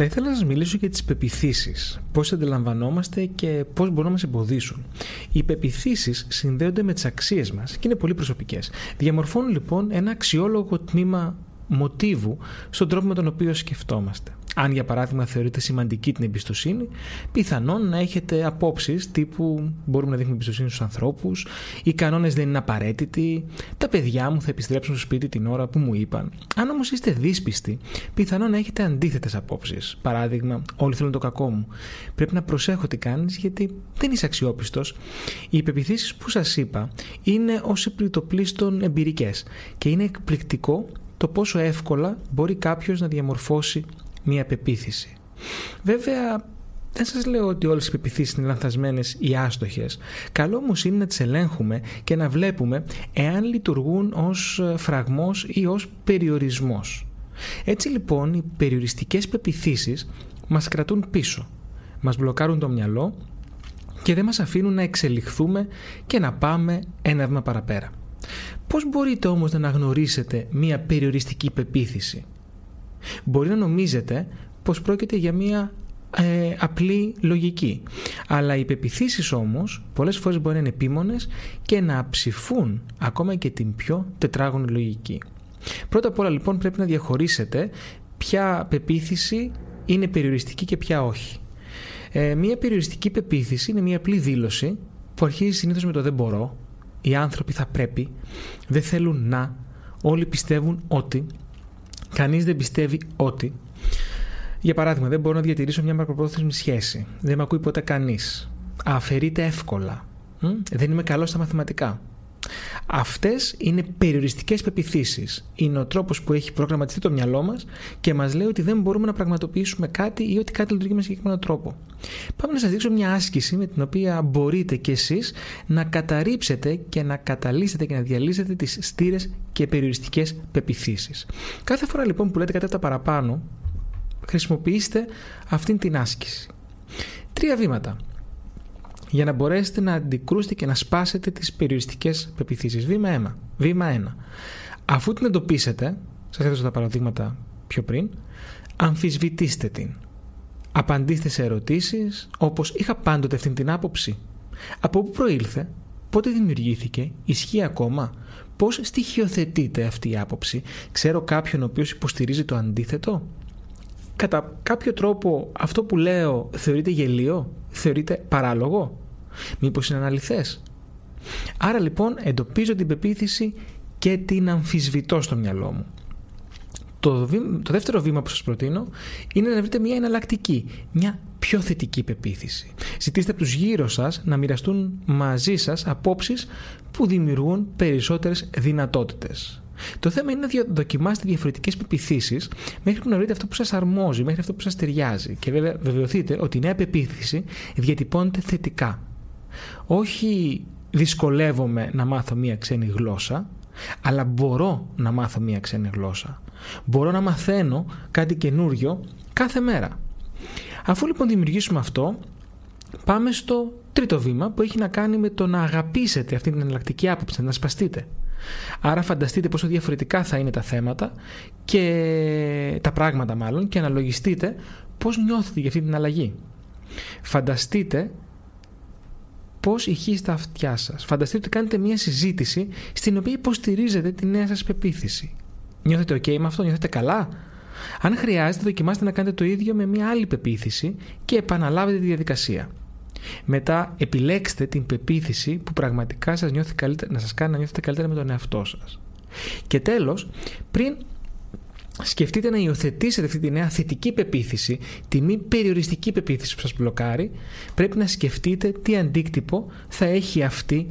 Θα ήθελα να σας μιλήσω για τις πεπιθήσεις. Πώς αντιλαμβανόμαστε και πώς μπορούν να μας εμποδίσουν. Οι πεπιθήσεις συνδέονται με τις αξίες μας και είναι πολύ προσωπικές. Διαμορφώνουν λοιπόν ένα αξιόλογο τμήμα μοτίβου στον τρόπο με τον οποίο σκεφτόμαστε. Αν για παράδειγμα θεωρείτε σημαντική την εμπιστοσύνη, πιθανόν να έχετε απόψεις τύπου μπορούμε να δείχνουμε εμπιστοσύνη στους ανθρώπους, οι κανόνες δεν είναι απαραίτητοι, τα παιδιά μου θα επιστρέψουν στο σπίτι την ώρα που μου είπαν. Αν όμως είστε δύσπιστοι, πιθανόν να έχετε αντίθετες απόψεις. Παράδειγμα, όλοι θέλουν το κακό μου. Πρέπει να προσέχω τι κάνεις γιατί δεν είσαι αξιόπιστος. Οι υπεπιθύσεις που σας είπα είναι ως επιτοπλίστων εμπειρικές και είναι εκπληκτικό το πόσο εύκολα μπορεί κάποιος να διαμορφώσει μία πεποίθηση. Βέβαια, δεν σας λέω ότι όλες οι πεπιθήσεις είναι λανθασμένες ή άστοχες. Καλό όμως είναι να τις ελέγχουμε και να βλέπουμε εάν λειτουργούν ως φραγμός ή ως περιορισμός. Έτσι λοιπόν οι περιοριστικές πεπιθήσεις μας κρατούν πίσω. Μας μπλοκάρουν το μυαλό και δεν μας αφήνουν να εξελιχθούμε και να πάμε ένα βήμα παραπέρα. Πώς μπορείτε όμως να αναγνωρίσετε μία περιοριστική πεποίθηση; Μπορεί να νομίζετε πως πρόκειται για μία ε, απλή λογική. Αλλά οι πεπιθήσεις όμως πολλές φορές μπορεί να είναι επίμονες και να ψηφούν ακόμα και την πιο τετράγωνη λογική. Πρώτα απ' όλα λοιπόν πρέπει να διαχωρίσετε ποια πεποίθηση είναι περιοριστική και ποια όχι. Ε, μία περιοριστική πεποίθηση είναι μία απλή δήλωση που αρχίζει συνήθως με το δεν μπορώ, οι άνθρωποι θα πρέπει, δεν θέλουν να, όλοι πιστεύουν ότι, κανείς δεν πιστεύει ότι. Για παράδειγμα, δεν μπορώ να διατηρήσω μια μακροπρόθεσμη σχέση. Δεν με ακούει ποτέ κανείς. Αφαιρείται εύκολα. Δεν είμαι καλό στα μαθηματικά. Αυτές είναι περιοριστικές πεπιθήσεις. Είναι ο τρόπος που έχει προγραμματιστεί το μυαλό μας και μας λέει ότι δεν μπορούμε να πραγματοποιήσουμε κάτι ή ότι κάτι λειτουργεί με συγκεκριμένο τρόπο. Πάμε να σας δείξω μια άσκηση με την οποία μπορείτε κι εσείς να καταρρύψετε και να καταλύσετε και να διαλύσετε τις στήρες και περιοριστικές πεπιθήσεις. Κάθε φορά λοιπόν που λέτε κατά τα παραπάνω, χρησιμοποιήστε αυτήν την άσκηση. Τρία βήματα για να μπορέσετε να αντικρούσετε και να σπάσετε τις περιοριστικές πεπιθήσεις. Βήμα 1. Βήμα 1. Αφού την εντοπίσετε, σας έδωσα τα παραδείγματα πιο πριν, αμφισβητήστε την. Απαντήστε σε ερωτήσεις όπως «Είχα πάντοτε αυτή την άποψη». Από πού προήλθε, πότε δημιουργήθηκε, ισχύει ακόμα, πώς στοιχειοθετείται αυτή η άποψη, ξέρω κάποιον ο οποίος υποστηρίζει το αντίθετο; Κατά κάποιο τρόπο αυτό που λέω θεωρείται γελίο, θεωρείται παράλογο, μήπως είναι αναλυθές; Άρα λοιπόν εντοπίζω την πεποίθηση και την αμφισβητώ στο μυαλό μου. Το, το δεύτερο βήμα που σας προτείνω είναι να βρείτε μια εναλλακτική, μια πιο θετική πεποίθηση. Ζητήστε από τους γύρω σας να μοιραστούν μαζί σας απόψεις που δημιουργούν περισσότερες δυνατότητες. Το θέμα είναι να δοκιμάσετε διαφορετικές πεπιθήσεις μέχρι που να βρείτε αυτό που σας αρμόζει, μέχρι αυτό που σας ταιριάζει. Και βέβαια βεβαιωθείτε ότι η νέα πεποίθηση διατυπώνεται θετικά. Όχι δυσκολεύομαι να μάθω μία ξένη γλώσσα, αλλά μπορώ να μάθω μία ξένη γλώσσα. Μπορώ να μαθαίνω κάτι καινούριο κάθε μέρα. Αφού λοιπόν δημιουργήσουμε αυτό, πάμε στο τρίτο βήμα που έχει να κάνει με το να αγαπήσετε αυτή την εναλλακτική άποψη, να σπαστείτε. Άρα φανταστείτε πόσο διαφορετικά θα είναι τα θέματα και τα πράγματα μάλλον και αναλογιστείτε πώς νιώθετε για αυτή την αλλαγή. Φανταστείτε πώς ηχεί στα αυτιά σας. Φανταστείτε ότι κάνετε μια συζήτηση στην οποία υποστηρίζετε τη νέα σας πεποίθηση. Νιώθετε ok με αυτό, νιώθετε καλά; Αν χρειάζεται, δοκιμάστε να κάνετε το ίδιο με μια άλλη πεποίθηση και επαναλάβετε τη διαδικασία. Μετά επιλέξτε την πεποίθηση που πραγματικά σας νιώθει καλύτερα, να σας κάνει να νιώθετε καλύτερα με τον εαυτό σας. Και τέλος, πριν σκεφτείτε να υιοθετήσετε αυτή τη νέα θετική πεποίθηση, τη μη περιοριστική πεποίθηση που σας μπλοκάρει, πρέπει να σκεφτείτε τι αντίκτυπο θα έχει αυτή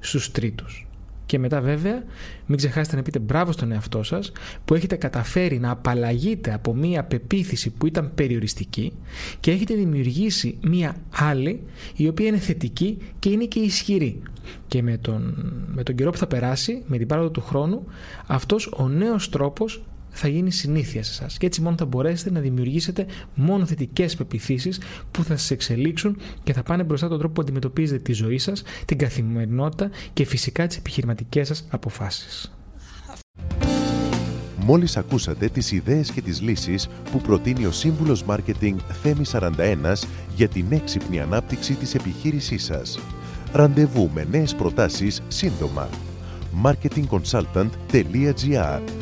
στους τρίτους. Και μετά βέβαια μην ξεχάσετε να πείτε μπράβο στον εαυτό σας που έχετε καταφέρει να απαλλαγείτε από μία πεποίθηση που ήταν περιοριστική και έχετε δημιουργήσει μία άλλη η οποία είναι θετική και είναι και ισχυρή. Και με τον, με τον καιρό που θα περάσει, με την πάροδο του χρόνου, αυτός ο νέος τρόπος θα γίνει συνήθεια σε εσάς. Και έτσι μόνο θα μπορέσετε να δημιουργήσετε μόνο θετικές πεπιθήσεις που θα σας εξελίξουν και θα πάνε μπροστά τον τρόπο που αντιμετωπίζετε τη ζωή σας, την καθημερινότητα και φυσικά τις επιχειρηματικές σας αποφάσεις. Μόλις ακούσατε τις ιδέες και τις λύσεις που προτείνει ο σύμβουλος Μάρκετινγκ Θέμη 41 για την έξυπνη ανάπτυξη της επιχείρησής σας. Ραντεβού με νέες προτάσεις σύντομα. marketingconsultant.gr